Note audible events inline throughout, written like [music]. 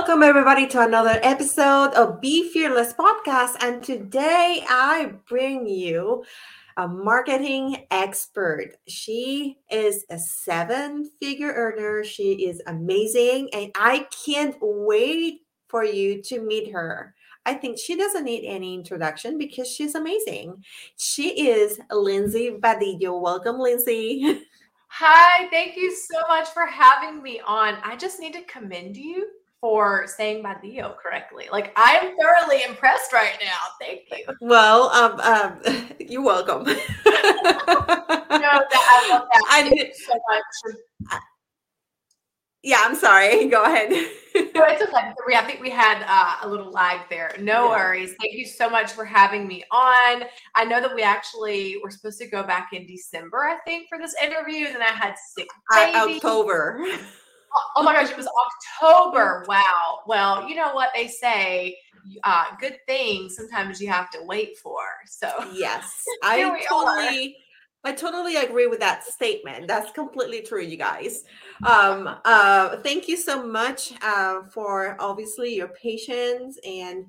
Welcome, everybody, to another episode of Be Fearless podcast. And today I bring you a marketing expert. She is a seven figure earner. She is amazing. And I can't wait for you to meet her. I think she doesn't need any introduction because she's amazing. She is Lindsey Badillo. Welcome, Lindsey. [laughs] Hi, thank you so much for having me on. I just need to commend you for saying Badillo correctly. Like I am thoroughly impressed right now. Thank you. [laughs] Well, um, um [laughs] you're welcome. [laughs] no, that, I love that. I did so much. Yeah, I'm sorry. Go ahead. no, it's okay. We, I think we had uh, a little lag there. No yeah. worries. Thank you so much for having me on. I know that we actually were supposed to go back in December, I think, for this interview, and then I had sick babies. October. Oh my gosh, it was October. Wow. Well, you know what they say, uh, good things sometimes you have to wait for. So yes, [laughs] I totally I totally agree with that statement. That's completely true, you guys. Um, uh, thank you so much uh, for obviously your patience and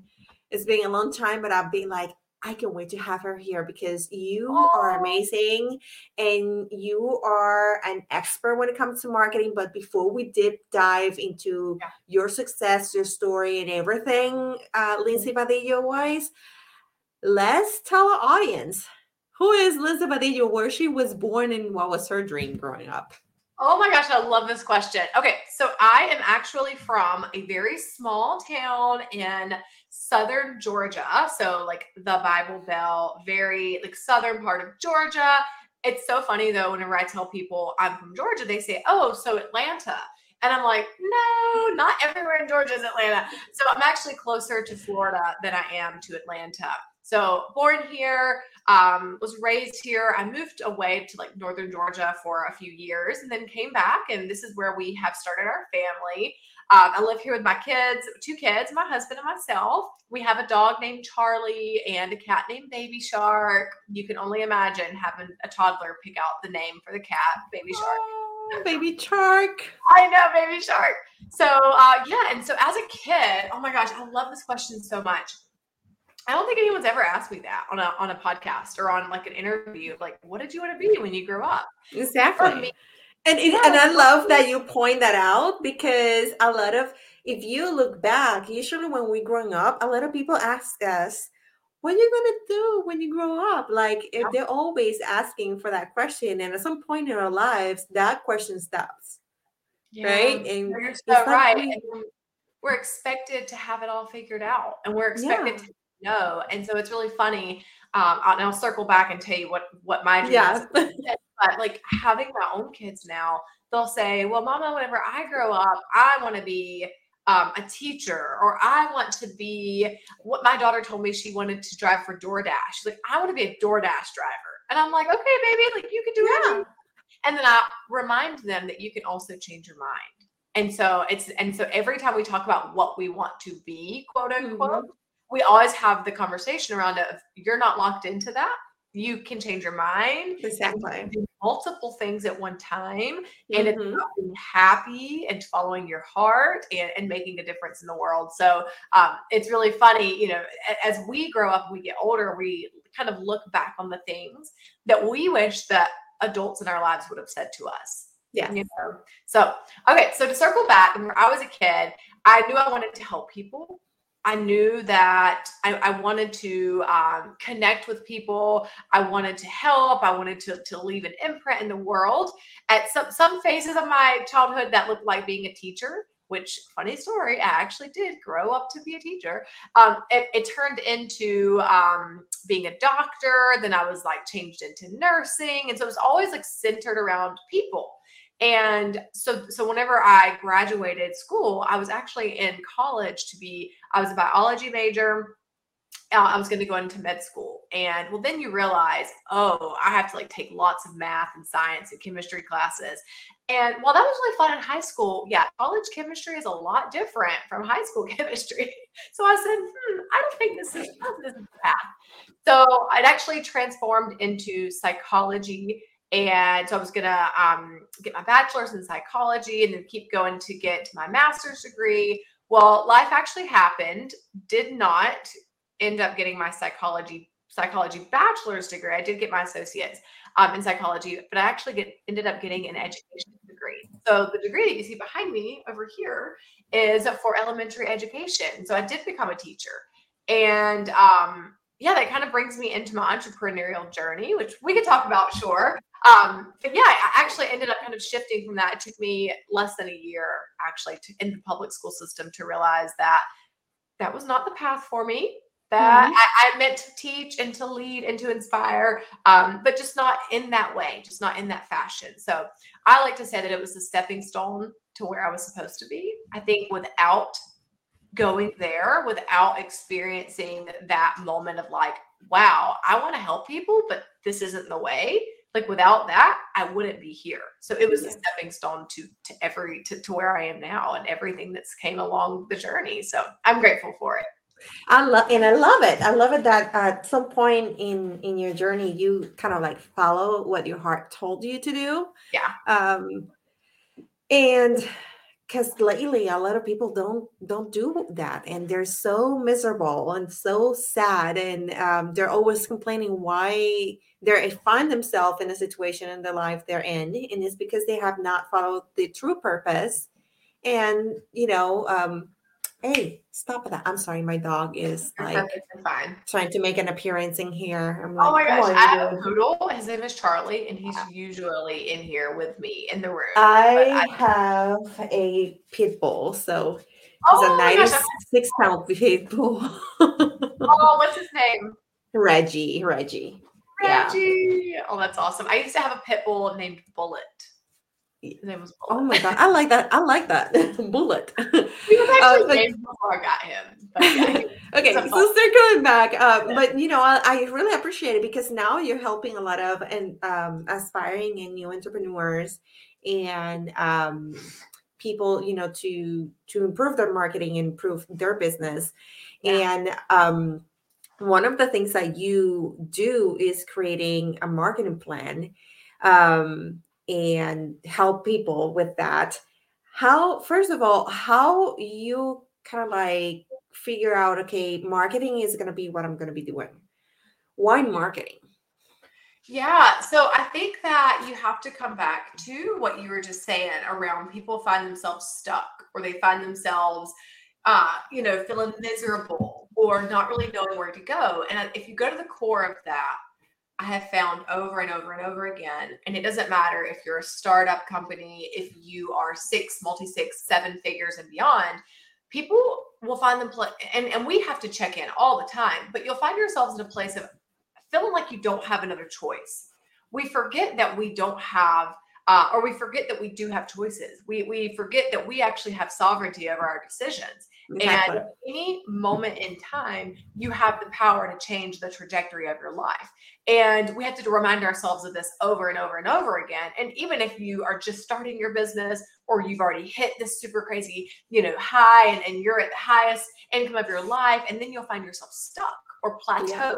it's been a long time, but I've been like, I can't wait to have her here because you oh. are amazing and you are an expert when it comes to marketing. But before we deep dive into yeah. your success, your story, and everything, uh, Lindsey Badillo wise, let's tell our audience who is Lindsey Badillo, where she was born, and what was her dream growing up? Oh my gosh, I love this question. Okay, so I am actually from a very small town in southern Georgia. So, like the Bible Belt, very like southern part of Georgia. It's so funny though, whenever I tell people I'm from Georgia, they say, Oh, so Atlanta. And I'm like, no, not everywhere in Georgia is Atlanta. So I'm actually closer to Florida than I am to Atlanta. So born here, um, was raised here. I moved away to like northern Georgia for a few years and then came back. And this is where we have started our family. Um, I live here with my kids, two kids, my husband and myself. We have a dog named Charlie and a cat named Baby Shark. You can only imagine having a toddler pick out the name for the cat, Baby Shark. Oh, baby Shark. I know, Baby Shark. So, uh, yeah. And so as a kid, oh my gosh, I love this question so much. I don't think anyone's ever asked me that on a on a podcast or on like an interview. Like, what did you want to be when you grew up? Exactly. And it, and I love that you point that out because a lot of if you look back, usually when we growing up, a lot of people ask us, "What are you gonna do when you grow up?" Like if they're always asking for that question, and at some point in our lives, that question stops. Yeah, right? And you're so right. We, we're expected to have it all figured out, and we're expected yeah. to know. And so it's really funny. Um, and I'll circle back and tell you what what my dream yeah. [laughs] is. But like having my own kids now, they'll say, "Well, Mama, whenever I grow up, I want to be." Um, a teacher, or I want to be what my daughter told me she wanted to drive for DoorDash. She's like, I want to be a DoorDash driver. And I'm like, okay, baby, like you can do yeah. And then I remind them that you can also change your mind. And so it's and so every time we talk about what we want to be, quote unquote, mm-hmm we always have the conversation around it. If you're not locked into that, you can change your mind. Exactly. multiple things at one time. And mm-hmm. it's being happy and following your heart and, and making a difference in the world. So um, it's really funny, you know, as we grow up, we get older, we kind of look back on the things that we wish that adults in our lives would have said to us. Yeah. You know? So, okay. So to circle back, when I was a kid, I knew I wanted to help people. I knew that I, I wanted to um, connect with people. I wanted to help. I wanted to, to leave an imprint in the world. At some, some phases of my childhood, that looked like being a teacher, which, funny story, I actually did grow up to be a teacher. Um, it, it, turned into um, being a doctor. Then I was like changed into nursing. And so it was always like centered around people. And so, so whenever I graduated school, I was actually in college to be, I was a biology major. Uh, I was going to go into med school. And well, then you realize, oh, I have to like take lots of math and science and chemistry classes. And while that was really fun in high school, yeah, college chemistry is a lot different from high school [laughs] chemistry. So I said, hmm, I don't think this is, this is path. So it actually transformed into psychology and so I was gonna um, get my bachelor's in psychology and then keep going to get my master's degree. Well, life actually happened. Did not end up getting my psychology psychology bachelor's degree. I did get my associates um, in psychology, but I actually get, ended up getting an education degree. So the degree that you see behind me over here is for elementary education. So I did become a teacher, and um, yeah, that kind of brings me into my entrepreneurial journey, which we could talk about, sure. Um, but yeah, I actually ended up kind of shifting from that. It took me less than a year actually to, in the public school system to realize that that was not the path for me that mm-hmm. I, I, meant to teach and to lead and to inspire, um, but just not in that way, just not in that fashion. So I like to say that it was a stepping stone to where I was supposed to be. I think without going there, without experiencing that moment of like, wow, I want to help people, but this isn't the way. Like without that, I wouldn't be here. So it was a stepping stone to to every to, to where I am now and everything that's came along the journey. So I'm grateful for it. I love and I love it. I love it that at some point in in your journey you kind of like follow what your heart told you to do. Yeah. Um and because lately a lot of people don't don't do that and they're so miserable and so sad and um, they're always complaining why they find themselves in a situation in their life they're in and it's because they have not followed the true purpose and you know um, Hey, stop that. I'm sorry, my dog is like fine. trying to make an appearance in here. I'm like, oh my gosh, I have a poodle. His name is Charlie, and he's usually in here with me in the room. I, I have a pit bull, so he's oh a 96 pound pit bull. oh, what's his name? Reggie. Reggie. Reggie. Yeah. Oh, that's awesome. I used to have a pit bull named Bullet. Name was Bullet. Oh my god, I like that. I like that. Bullet. He was actually uh, named before I got him. Yeah, [laughs] okay, so circling back, uh, yeah. but you know, I, I, really appreciate it because now you're helping a lot of and um, aspiring and new entrepreneurs and um, people, you know, to to improve their marketing, improve their business, yeah. and um, one of the things that you do is creating a marketing plan um, and help people with that. How first of all how you kind of like figure out okay marketing is going to be what i'm going to be doing. Why marketing? Yeah so i think that you have to come back to what you were just saying around people find themselves stuck or they find themselves uh, you know feeling miserable or not really knowing where to go and if you go to the core of that I have found over and over and over again, and it doesn't matter if you're a startup company, if you are six, multi six, seven figures and beyond, people will find them play, and, and we have to check in all the time, but you'll find yourselves in a place of feeling like you don't have another choice. We forget that we don't have uh, or we forget that we do have choices. We we forget that we actually have sovereignty over our decisions. Exactly. And any moment in time, you have the power to change the trajectory of your life. And we have to remind ourselves of this over and over and over again. And even if you are just starting your business or you've already hit this super crazy, you know, high and, and you're at the highest income of your life, and then you'll find yourself stuck or plateaued. Yeah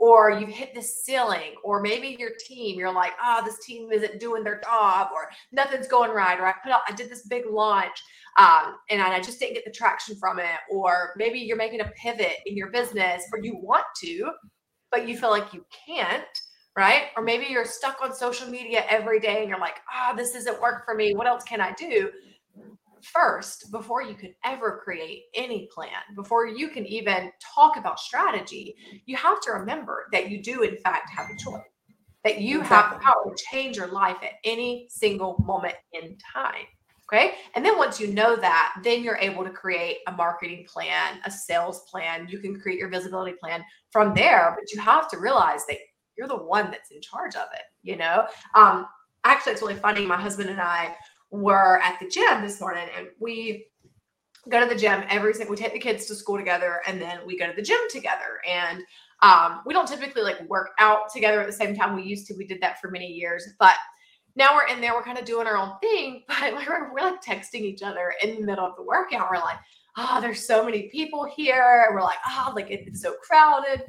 or you've hit the ceiling, or maybe your team, you're like, oh, this team isn't doing their job, or nothing's going right, or I put out, I did this big launch, um, and I just didn't get the traction from it, or maybe you're making a pivot in your business, or you want to, but you feel like you can't, right? Or maybe you're stuck on social media every day, and you're like, ah, oh, this doesn't work for me. What else can I do? First before you could ever create any plan, before you can even talk about strategy, you have to remember that you do, in fact, have a choice, that you exactly. have the power to change your life at any single moment in time. Okay. And then once you know that, then you're able to create a marketing plan, a sales plan. You can create your visibility plan from there, but you have to realize that you're the one that's in charge of it. You know, um, actually, it's really funny. My husband and I, were at the gym this morning and we go to the gym every single we take the kids to school together and then we go to the gym together. And um, we don't typically like work out together at the same time we used to. We did that for many years but now we're in there we're kind of doing our own thing [laughs] but we're, we're like texting each other in the middle of the workout. We're like oh there's so many people here. And we're like oh like it's so crowded.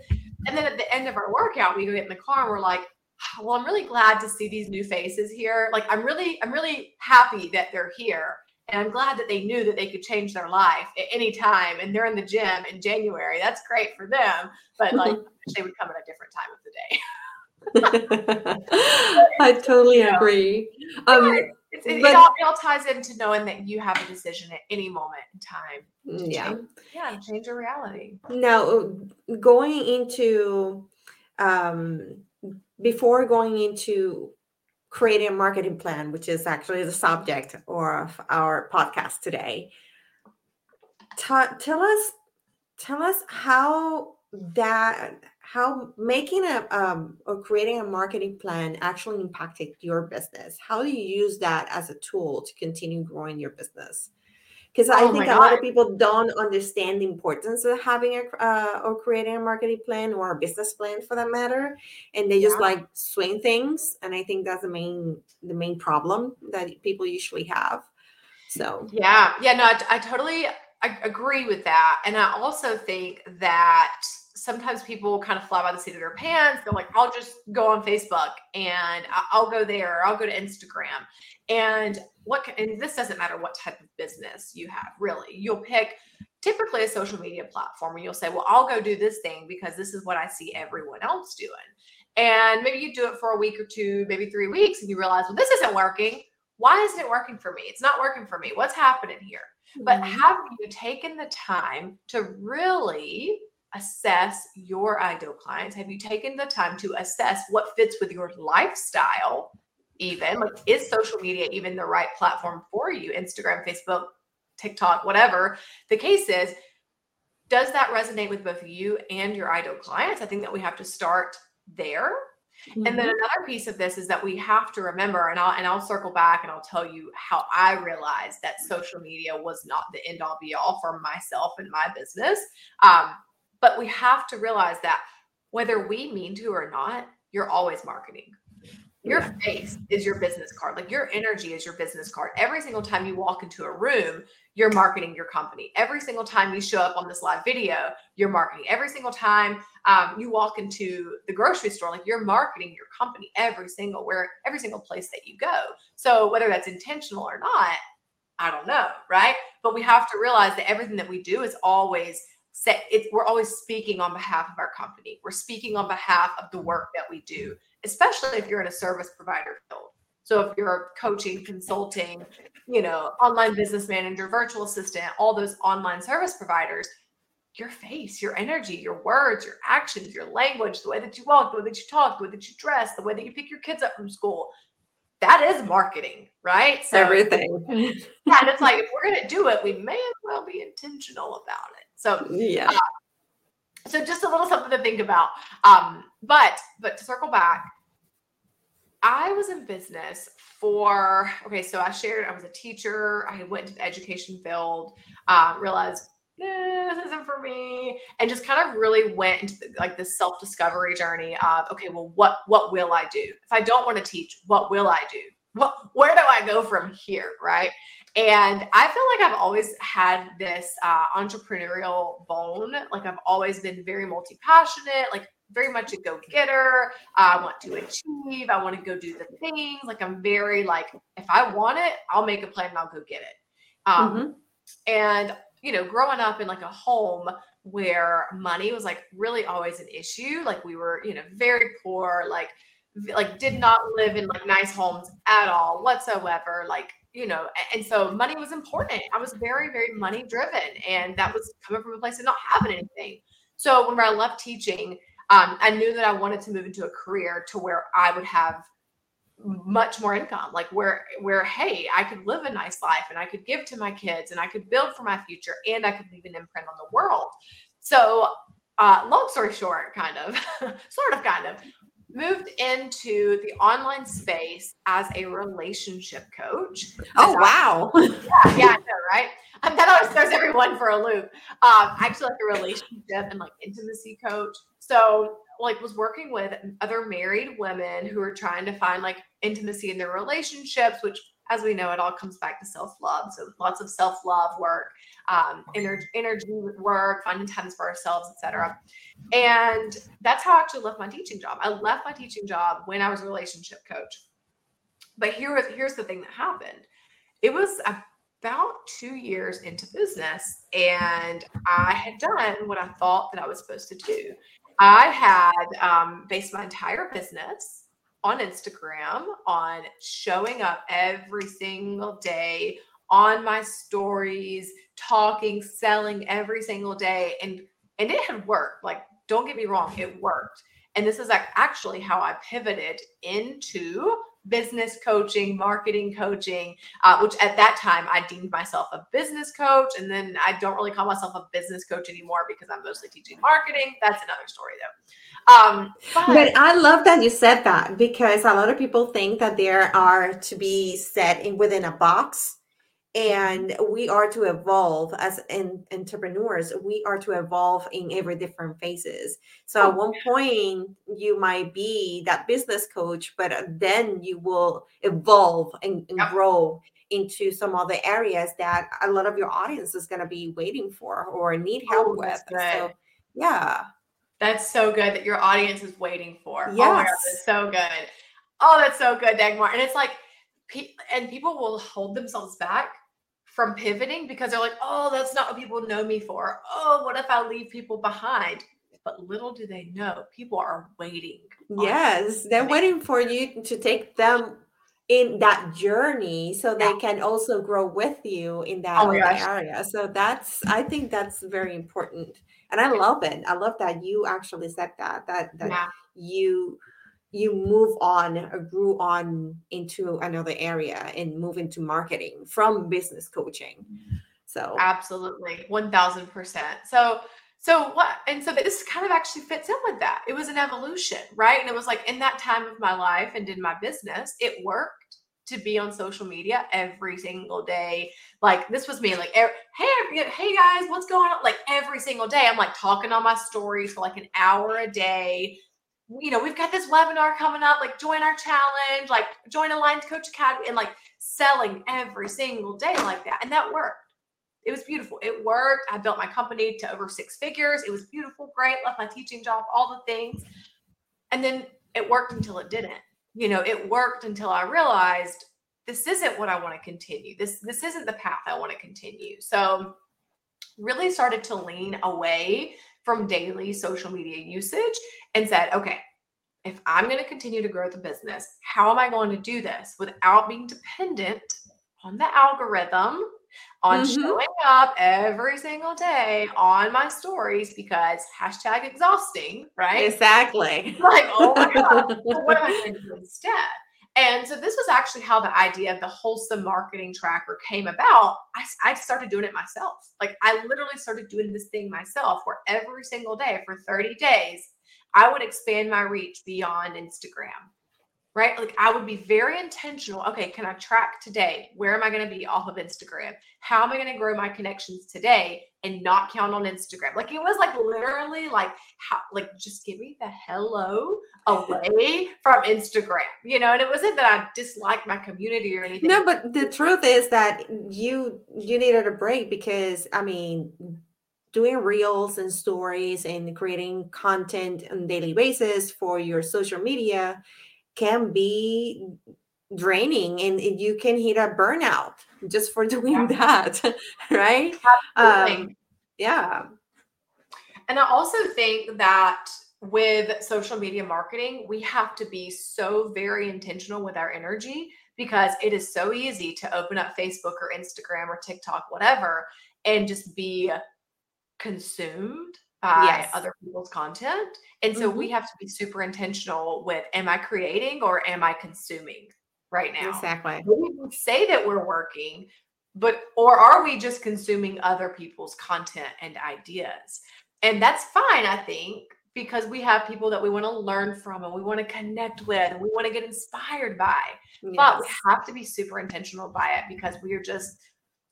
And then at the end of our workout we go get in the car and we're like [sighs] well, I'm really glad to see these new faces here. Like I'm really, I'm really happy that they're here. And I'm glad that they knew that they could change their life at any time and they're in the gym in January. That's great for them. But like [laughs] they would come at a different time of the day. [laughs] I totally you know, agree. Um, it, it, but, it, all, it, all, ties into knowing that you have a decision at any moment in time. Yeah. Change, yeah, change your reality. Now, going into, um, before going into creating a marketing plan, which is actually the subject of our podcast today, t- tell us, tell us how that how making a um, or creating a marketing plan actually impacted your business. How do you use that as a tool to continue growing your business because oh i think a lot of people don't understand the importance of having a uh, or creating a marketing plan or a business plan for that matter and they just yeah. like swing things and i think that's the main the main problem that people usually have so yeah yeah no i, I totally I agree with that and i also think that sometimes people kind of fly by the seat of their pants. They're like, I'll just go on Facebook and I'll go there, I'll go to Instagram. And what, and this doesn't matter what type of business you have, really. You'll pick typically a social media platform and you'll say, well, I'll go do this thing because this is what I see everyone else doing. And maybe you do it for a week or two, maybe three weeks, and you realize, well, this isn't working. Why isn't it working for me? It's not working for me. What's happening here? But mm-hmm. have you taken the time to really assess your ideal clients? Have you taken the time to assess what fits with your lifestyle? Even like, is social media even the right platform for you? Instagram, Facebook, TikTok, whatever the case is. Does that resonate with both you and your ideal clients? I think that we have to start there. Mm-hmm. And then mm-hmm. another piece of this is that we have to remember, and I'll and I'll circle back and I'll tell you how I realized that social media was not the end all be all for myself and my business. Um, but we have to realize that whether we mean to or not, you're always marketing. Your yeah. face is your business card. Like your energy is your business card. Every single time you walk into a room, you're marketing your company. Every single time you show up on this live video, you're marketing. Every single time um, you walk into the grocery store, like you're marketing your company every single where every single place that you go. So whether that's intentional or not, I don't know, right? But we have to realize that everything that we do is always set. it's we're always speaking on behalf of our company. We're speaking on behalf of the work that we do, especially if you're in a service provider field. So if you're coaching, consulting, you know, online business manager, virtual assistant, all those online service providers, your face, your energy, your words, your actions, your language, the way that you walk, the way that you talk, the way that you dress, the way that you pick your kids up from school, that is marketing, right? So everything. yeah, and it's like if we're gonna do it, we may as well be intentional about it. So [laughs] yeah. Uh, so just a little something to think about. Um, but but to circle back, I was in business for okay. So I shared I was a teacher. I went into the education field. Uh, realized this isn't for me, and just kind of really went into the, like this self discovery journey of okay, well, what what will I do if I don't want to teach? What will I do? What where do I go from here? Right. And I feel like I've always had this uh, entrepreneurial bone. Like I've always been very multi passionate, like very much a go getter. I want to achieve. I want to go do the things. Like I'm very like, if I want it, I'll make a plan and I'll go get it. Um, mm-hmm. And you know, growing up in like a home where money was like really always an issue. Like we were, you know, very poor. Like like did not live in like nice homes at all whatsoever. Like you know, and so money was important. I was very, very money driven, and that was coming from a place of not having anything. So when I left teaching, um, I knew that I wanted to move into a career to where I would have much more income, like where where hey, I could live a nice life and I could give to my kids and I could build for my future and I could leave an imprint on the world. So uh, long story short, kind of, [laughs] sort of, kind of, moved into the online space as a relationship coach. Oh, wow. [laughs] yeah, yeah, I know, right? And that always throws everyone for a loop. Um, actually, like a relationship and like intimacy coach. So, like, was working with other married women who are trying to find like intimacy in their relationships, which, as we know, it all comes back to self love. So, lots of self love work, um, energy, energy work, finding times for ourselves, etc. And that's how I actually left my teaching job. I left my teaching job when I was a relationship coach. But here was here's the thing that happened. It was about two years into business and I had done what I thought that I was supposed to do. I had um, based my entire business on Instagram on showing up every single day on my stories, talking, selling every single day. And and it had worked. Like, don't get me wrong, it worked. And this is like actually how I pivoted into business coaching, marketing coaching, uh, which at that time I deemed myself a business coach. And then I don't really call myself a business coach anymore because I'm mostly teaching marketing. That's another story though. Um, but, but I love that you said that because a lot of people think that there are to be set in within a box and we are to evolve as in, entrepreneurs we are to evolve in every different phases. So at oh, one point you might be that business coach but then you will evolve and, and yep. grow into some other areas that a lot of your audience is going to be waiting for or need help oh, with. So yeah. That's so good that your audience is waiting for. Oh yes. oh that's so good. Oh that's so good dagmar. And it's like and people will hold themselves back from pivoting because they're like, oh, that's not what people know me for. Oh, what if I leave people behind? But little do they know, people are waiting. Yes, they're waiting for you to take them in that journey so yeah. they can also grow with you in that oh area. So that's I think that's very important. And I love it. I love that you actually said that that that yeah. you you move on or grew on into another area and move into marketing from business coaching. So absolutely 1000%. So so what and so this kind of actually fits in with that. It was an evolution, right? And it was like in that time of my life and in my business, it worked to be on social media every single day. Like this was me, like, hey, hey guys, what's going on? Like every single day, I'm like talking on my stories for like an hour a day, you know, we've got this webinar coming up, like join our challenge, like join Aligned Coach Academy, and like selling every single day like that. And that worked. It was beautiful. It worked. I built my company to over six figures. It was beautiful, great, left my teaching job, all the things. And then it worked until it didn't. You know, it worked until I realized this isn't what I want to continue. This this isn't the path I want to continue. So really started to lean away from daily social media usage and said, okay, if I'm going to continue to grow the business, how am I going to do this without being dependent on the algorithm, on mm-hmm. showing up every single day on my stories because hashtag exhausting, right? Exactly. Like, oh my God, [laughs] what am I going to do instead? And so this was actually how the idea of the wholesome marketing tracker came about. I, I started doing it myself. Like I literally started doing this thing myself where every single day for 30 days, I would expand my reach beyond Instagram right? Like I would be very intentional. Okay, can I track today? Where am I going to be off of Instagram? How am I going to grow my connections today and not count on Instagram? Like it was like literally like how like just give me the hello away from Instagram, you know. And it wasn't that I disliked my community or anything. No, but the truth is that you you needed a break because I mean doing reels and stories and creating content on daily basis for your social media can be draining and you can hit a burnout just for [laughs] doing yeah. that [laughs] right? Um, yeah. And i also think that with social media marketing we have to be so very intentional with our energy because it is so easy to open up facebook or instagram or tiktok whatever and just be consumed by yes. other people's content. And so mm-hmm. we have to be super intentional with am I creating or am I consuming right now? Exactly. We say that we're working, but or are we just consuming other people's content and ideas? And that's fine, I think, because we have people that we want to learn from and we want to connect with and we want to get inspired by. Yes. But we have to be super intentional by it because we are just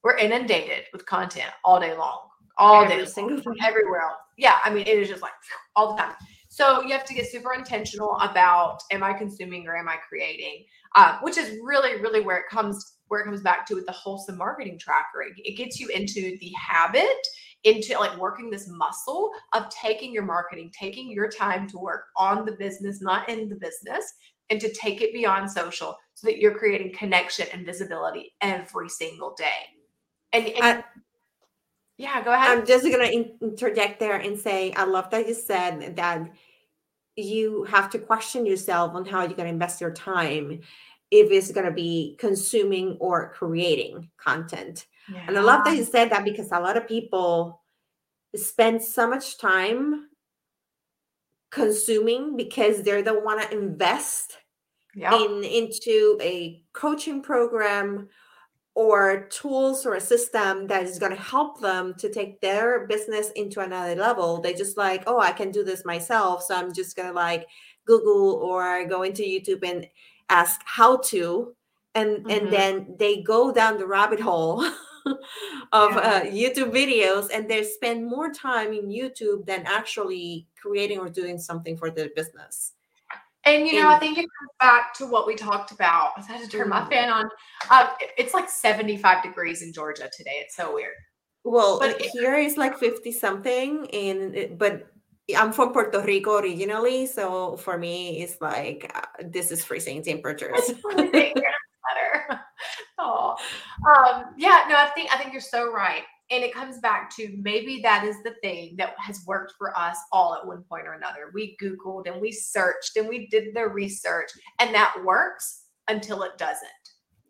we're inundated with content all day long all Every day, single from [laughs] everywhere else. Yeah, I mean, it is just like all the time. So you have to get super intentional about am I consuming or am I creating, uh, which is really, really where it comes where it comes back to with the wholesome marketing tracker. It, gets you into the habit, into like working this muscle of taking your marketing, taking your time to work on the business, not in the business, and to take it beyond social so that you're creating connection and visibility every single day And, and I, yeah, go ahead. I'm just gonna in- interject there and say I love that you said that you have to question yourself on how you're gonna invest your time if it's gonna be consuming or creating content. Yeah. And I love that you said that because a lot of people spend so much time consuming because they're the want to invest yep. in into a coaching program or tools or a system that is going to help them to take their business into another level they just like oh i can do this myself so i'm just going to like google or go into youtube and ask how to and mm-hmm. and then they go down the rabbit hole [laughs] of yeah. uh, YouTube videos and they spend more time in YouTube than actually creating or doing something for their business. And you know, I think it comes back to what we talked about. I had to turn my fan on. Um, it's like 75 degrees in Georgia today. It's so weird. Well, but here is like 50 something, and but I'm from Puerto Rico originally, so for me, it's like uh, this is freezing temperatures. oh, [laughs] um, yeah, no, I think I think you're so right, and it comes back to maybe that is the thing that has worked for us all at one point or another. We Googled and we searched and we did the research, and that works until it doesn't.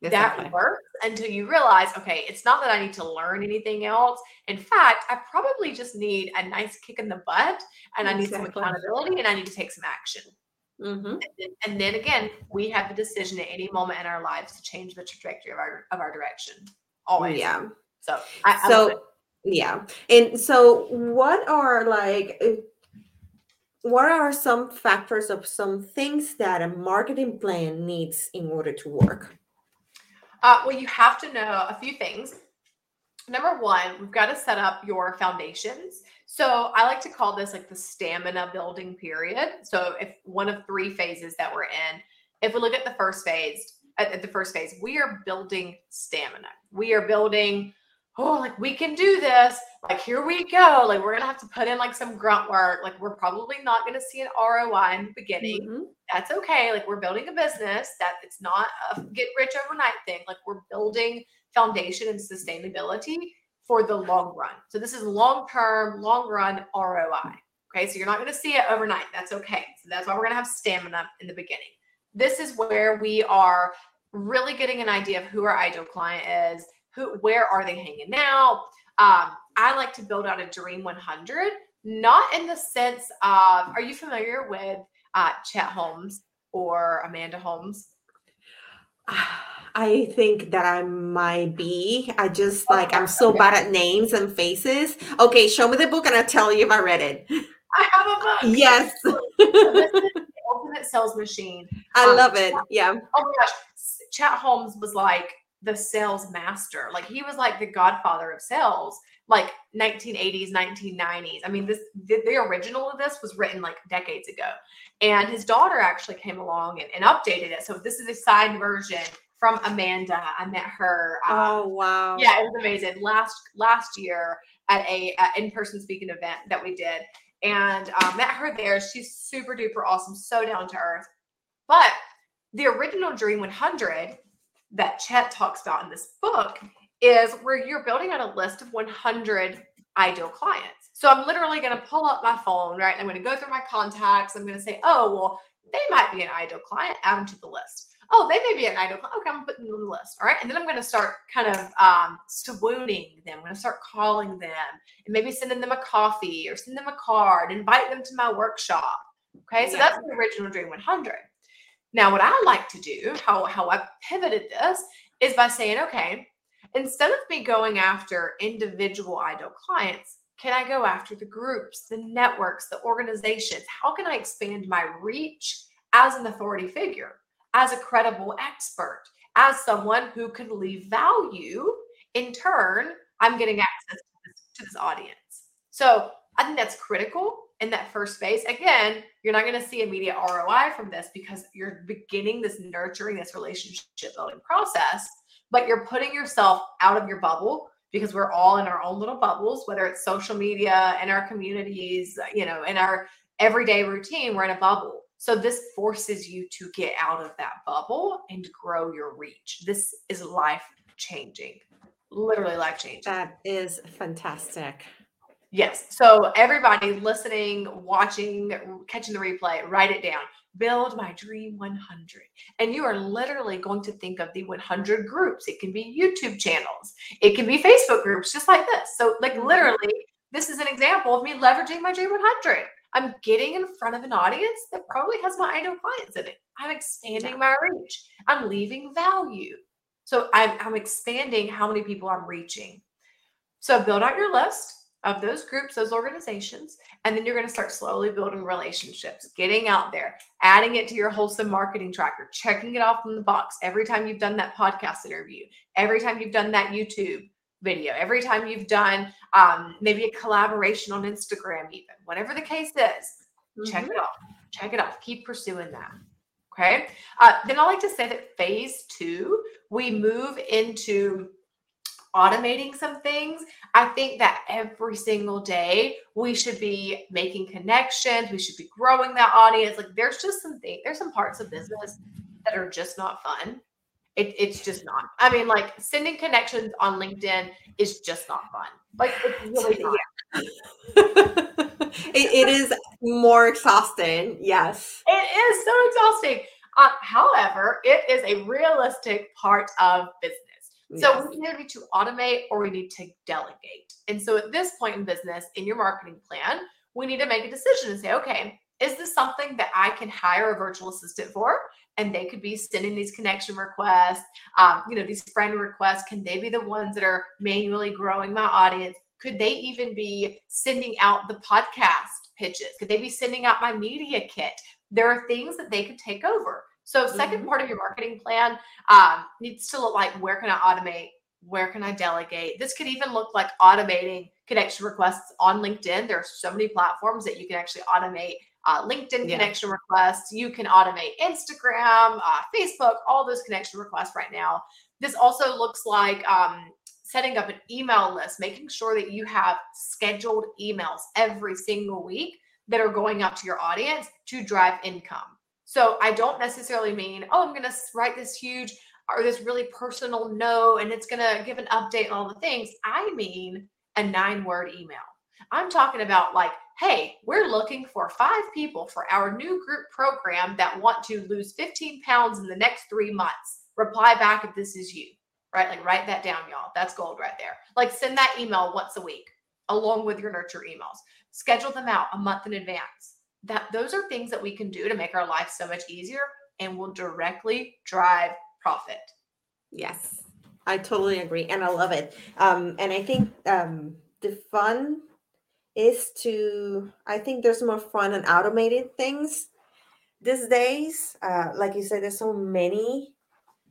That works until you realize, okay, it's not that I need to learn anything else. In fact, I probably just need a nice kick in the butt and exactly. I need some accountability and I need to take some action. Mm-hmm. And, then, and, then, again, we have the decision at any moment in our lives to change the trajectory of our of our direction. Always. Yeah. So I, so I yeah. And so what are like uh, what are some factors of some things that a marketing plan needs in order to work? Uh, well, you have to know a few things. Number one, we've got to set up your foundations. So I like to call this like the stamina building period. So if one of three phases that we're in, if we look at the first phase, at the first phase, we are building stamina. We are building, oh, like we can do this. Like here we go. Like we're gonna have to put in like some grunt work. Like we're probably not gonna see an ROI in the beginning. Mm-hmm. That's okay. Like we're building a business that it's not a get rich overnight thing. Like we're building foundation and sustainability for the long run. So this is long term, long run ROI. Okay, so you're not going to see it overnight. That's okay. So that's why we're going to have stamina in the beginning. This is where we are really getting an idea of who our ideal client is, who, where are they hanging out. Um, I like to build out a dream 100, not in the sense of, are you familiar with uh, Chet Holmes or Amanda Holmes? [sighs] I think that I might be. I just like I'm so bad at names and faces. Okay, show me the book and I'll tell you if I read it. I have a book. Yes. [laughs] the ultimate sales machine. I um, love it. Yeah. Oh my gosh. Chet Holmes was like the sales master. Like he was like the godfather of sales, like 1980s, 1990s. I mean, this the, the original of this was written like decades ago. And his daughter actually came along and, and updated it. So this is a side version from Amanda. I met her. Um, oh wow! Yeah, it was amazing. Last last year at a in person speaking event that we did, and um, met her there. She's super duper awesome, so down to earth. But the original Dream 100 that Chet talks about in this book is where you're building out a list of 100 ideal clients. So I'm literally going to pull up my phone, right? I'm going to go through my contacts. I'm going to say, oh, well, they might be an ideal client. Add them to the list oh, they may be an ideal client. Okay, I'm putting them on the list. All right. And then I'm going to start kind of um, swooning them. I'm going to start calling them and maybe sending them a coffee or send them a card, invite them to my workshop. Okay. Yeah. So that's the original Dream 100. Now, what I like to do, how, how I pivoted this, is by saying, okay, instead of me going after individual ideal clients, can I go after the groups, the networks, the organizations? How can I expand my reach as an authority figure? as a credible expert, as someone who can leave value. In turn, I'm getting access to this, to this audience. So I think that's critical in that first phase. Again, you're not going to see immediate ROI from this because you're beginning this nurturing, this relationship building process, but you're putting yourself out of your bubble because we're all in our own little bubbles, whether it's social media, in our communities, you know, in our everyday routine, we're in a bubble. So this forces you to get out of that bubble and grow your reach. This is life changing. literally life changing. That is fantastic. Yes. So everybody listening, watching, catching the replay, write it down. Build my dream 100. And you are literally going to think of the 100 groups. It can be YouTube channels. It can be Facebook groups just like this. So like mm-hmm. literally this is an example of me leveraging my dream 100. I'm getting in front of an audience that probably has my ideal clients in it. I'm expanding my reach. I'm leaving value. So I'm, I'm expanding how many people I'm reaching. So build out your list of those groups, those organizations, and then you're going to start slowly building relationships, getting out there, adding it to your wholesome marketing tracker, checking it off in the box every time you've done that podcast interview, every time you've done that YouTube video, every time you've done um, maybe a collaboration on Instagram, even whatever the case is, mm-hmm. check it off, check it off, keep pursuing that. Okay. Uh, then I like to say that phase two, we move into automating some things. I think that every single day we should be making connections, we should be growing that audience. Like there's just some things, there's some parts of business that are just not fun. It, it's just not. I mean, like sending connections on LinkedIn is just not fun. Like it's really [laughs] not. it, it is more exhausting. Yes, it is so exhausting. Uh, however, it is a realistic part of business. So yes. we either need to automate or we need to delegate. And so at this point in business, in your marketing plan, we need to make a decision and say, okay, is this something that I can hire a virtual assistant for? And they could be sending these connection requests, um, you know, these friend requests. Can they be the ones that are manually growing my audience? Could they even be sending out the podcast pitches? Could they be sending out my media kit? There are things that they could take over. So, 2nd mm-hmm. part of your marketing plan um, needs to look like where can I automate? Where can I delegate? This could even look like automating connection requests on LinkedIn. There are so many platforms that you can actually automate uh, LinkedIn yeah. connection requests. You can automate Instagram, uh, Facebook, all those connection requests right now. This also looks like um, setting up an email list, making sure that you have scheduled emails every single week that are going out to your audience to drive income. So I don't necessarily mean, oh, I'm going to write this huge or this really personal note and it's going to give an update on all the things. I mean a nine word email. I'm talking about like, hey, we're looking for five people for our new group program that want to lose 15 pounds in the next three months. Reply back if this is you, right? Like, write that down, y'all. That's gold right there. Like, send that email once a week along with your nurture emails. Schedule them out a month in advance that those are things that we can do to make our life so much easier and will directly drive profit. Yes, I totally agree. And I love it. Um, and I think um, the fun is to, I think there's more fun and automated things these days. Uh, like you said, there's so many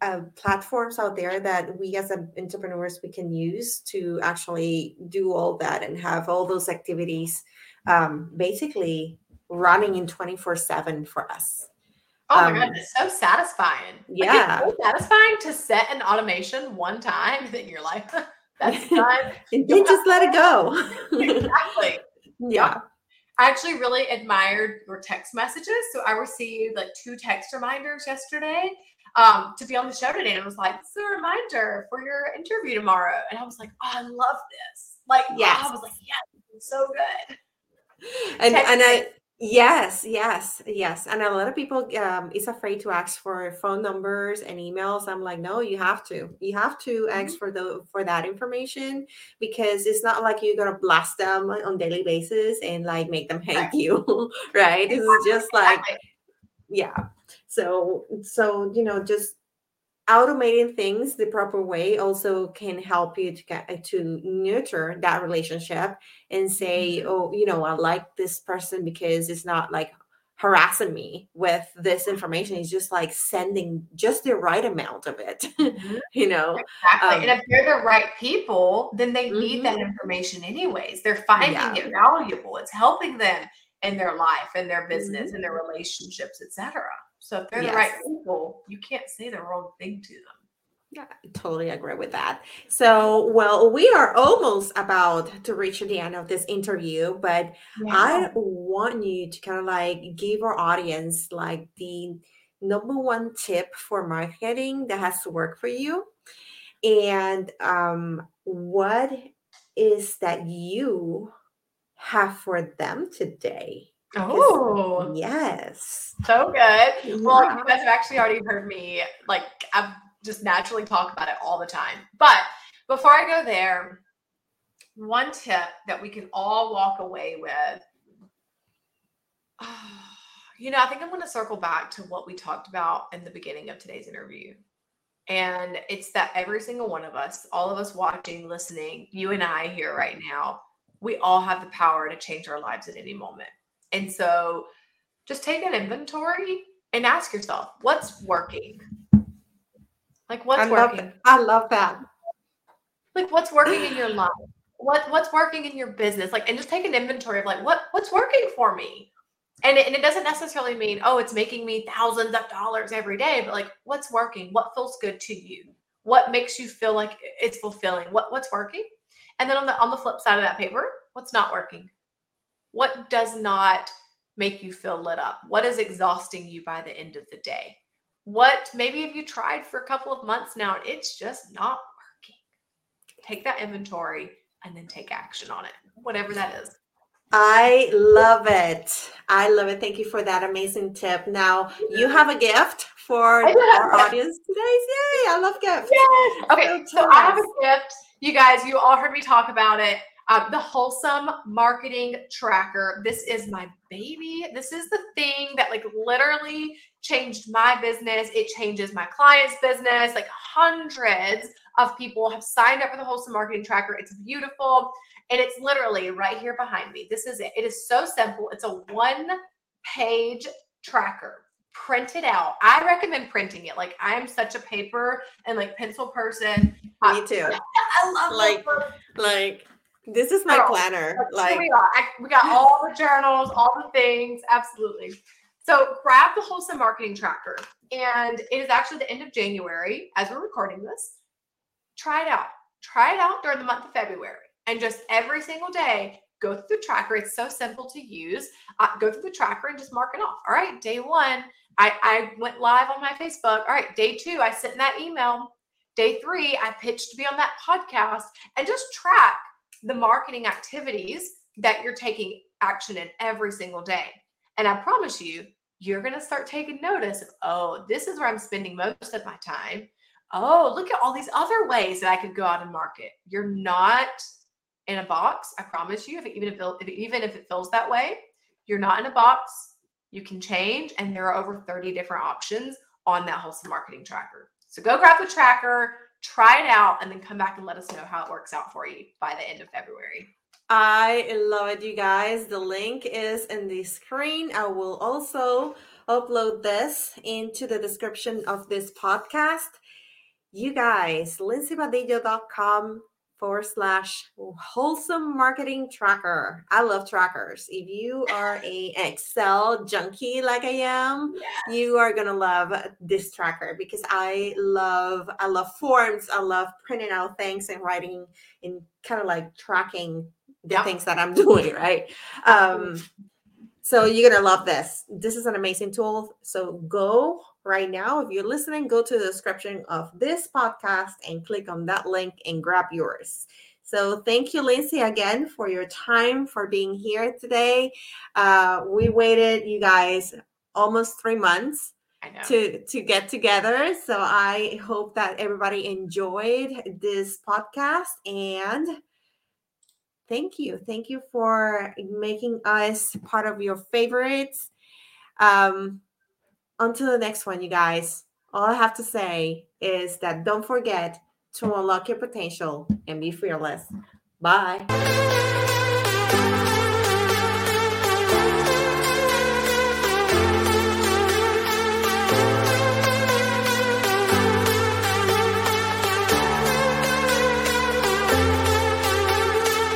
uh, platforms out there that we as entrepreneurs we can use to actually do all that and have all those activities um, basically running in 24 7 for us. Oh my um, god, it's so satisfying. Yeah. Like so satisfying to set an automation one time, then you're like, that's [laughs] time. and then just let it go. [laughs] exactly. [laughs] Yeah. I actually really admired your text messages. So I received like two text reminders yesterday um, to be on the show today. And it was like, this is a reminder for your interview tomorrow. And I was like, oh, I love this. Like, yeah, I was like, yeah, so good. And, and I, Yes, yes, yes. And a lot of people um, is afraid to ask for phone numbers and emails. I'm like, no, you have to. You have to ask mm-hmm. for the for that information because it's not like you're gonna blast them on daily basis and like make them hate right. you, [laughs] right? This is just like, yeah. So so you know, just automating things the proper way also can help you to get to nurture that relationship and say mm-hmm. oh you know i like this person because it's not like harassing me with this information it's just like sending just the right amount of it mm-hmm. [laughs] you know exactly um, and if they're the right people then they mm-hmm. need that mm-hmm. information anyways they're finding yeah. it valuable it's helping them in their life and their business and their mm-hmm. relationships etc so if they're yes. the right people, you can't say the wrong thing to them. Yeah, I totally agree with that. So, well, we are almost about to reach the end of this interview, but yeah. I want you to kind of like give our audience like the number one tip for marketing that has to work for you. And um, what is that you have for them today? Oh, yes. So good. Well, you guys have actually already heard me, like, I've just naturally talk about it all the time. But before I go there, one tip that we can all walk away with. [sighs] you know, I think I'm going to circle back to what we talked about in the beginning of today's interview. And it's that every single one of us, all of us watching, listening, you and I here right now, we all have the power to change our lives at any moment. And so just take an inventory and ask yourself, what's working? Like what's I working? Love I love that. Like what's working in your life? What what's working in your business? Like and just take an inventory of like what what's working for me. And it, and it doesn't necessarily mean oh it's making me thousands of dollars every day, but like what's working? What feels good to you? What makes you feel like it's fulfilling? What what's working? And then on the on the flip side of that paper, what's not working? What does not make you feel lit up? What is exhausting you by the end of the day? What maybe have you tried for a couple of months now and it's just not working? Take that inventory and then take action on it, whatever that is. I love it. I love it. Thank you for that amazing tip. Now, you have a gift for our audience today. Yay! I love gifts. Yes. Okay, so, so I have a gift. You guys, you all heard me talk about it. Uh, the Wholesome Marketing Tracker. This is my baby. This is the thing that like literally changed my business. It changes my clients' business. Like hundreds of people have signed up for the Wholesome Marketing Tracker. It's beautiful. And it's literally right here behind me. This is it. It is so simple. It's a one page tracker print it out. I recommend printing it. Like I am such a paper and like pencil person. Me too. [laughs] I love like like this is my Girl, planner. Like we got. We [laughs] got all the journals, all the things. Absolutely. So grab the wholesome marketing tracker. And it is actually the end of January as we're recording this. Try it out. Try it out during the month of February. And just every single day, go through the tracker. It's so simple to use. Uh, go through the tracker and just mark it off. All right, day one, I, I went live on my Facebook. All right, day two, I sent that email. Day three, I pitched to be on that podcast and just track the marketing activities that you're taking action in every single day. And I promise you, you're going to start taking notice of, oh, this is where I'm spending most of my time. Oh, look at all these other ways that I could go out and market. You're not in a box. I promise you, if it, even if, it, even if it feels that way, you're not in a box. You can change, and there are over 30 different options on that wholesome marketing tracker. So go grab the tracker, try it out, and then come back and let us know how it works out for you by the end of February. I love it, you guys. The link is in the screen. I will also upload this into the description of this podcast. You guys, lindseybadillo.com forward slash wholesome marketing tracker. I love trackers. If you are a Excel junkie like I am, you are gonna love this tracker because I love I love forms. I love printing out things and writing and kind of like tracking the yep. things that I'm [laughs] doing, right? Um, so you're gonna love this. This is an amazing tool. So go right now. If you're listening, go to the description of this podcast and click on that link and grab yours. So thank you, Lindsey, again for your time for being here today. Uh, we waited, you guys, almost three months to to get together. So I hope that everybody enjoyed this podcast and thank you. Thank you for making us part of your favorites. Um, until the next one, you guys, all I have to say is that don't forget to unlock your potential and be fearless. Bye.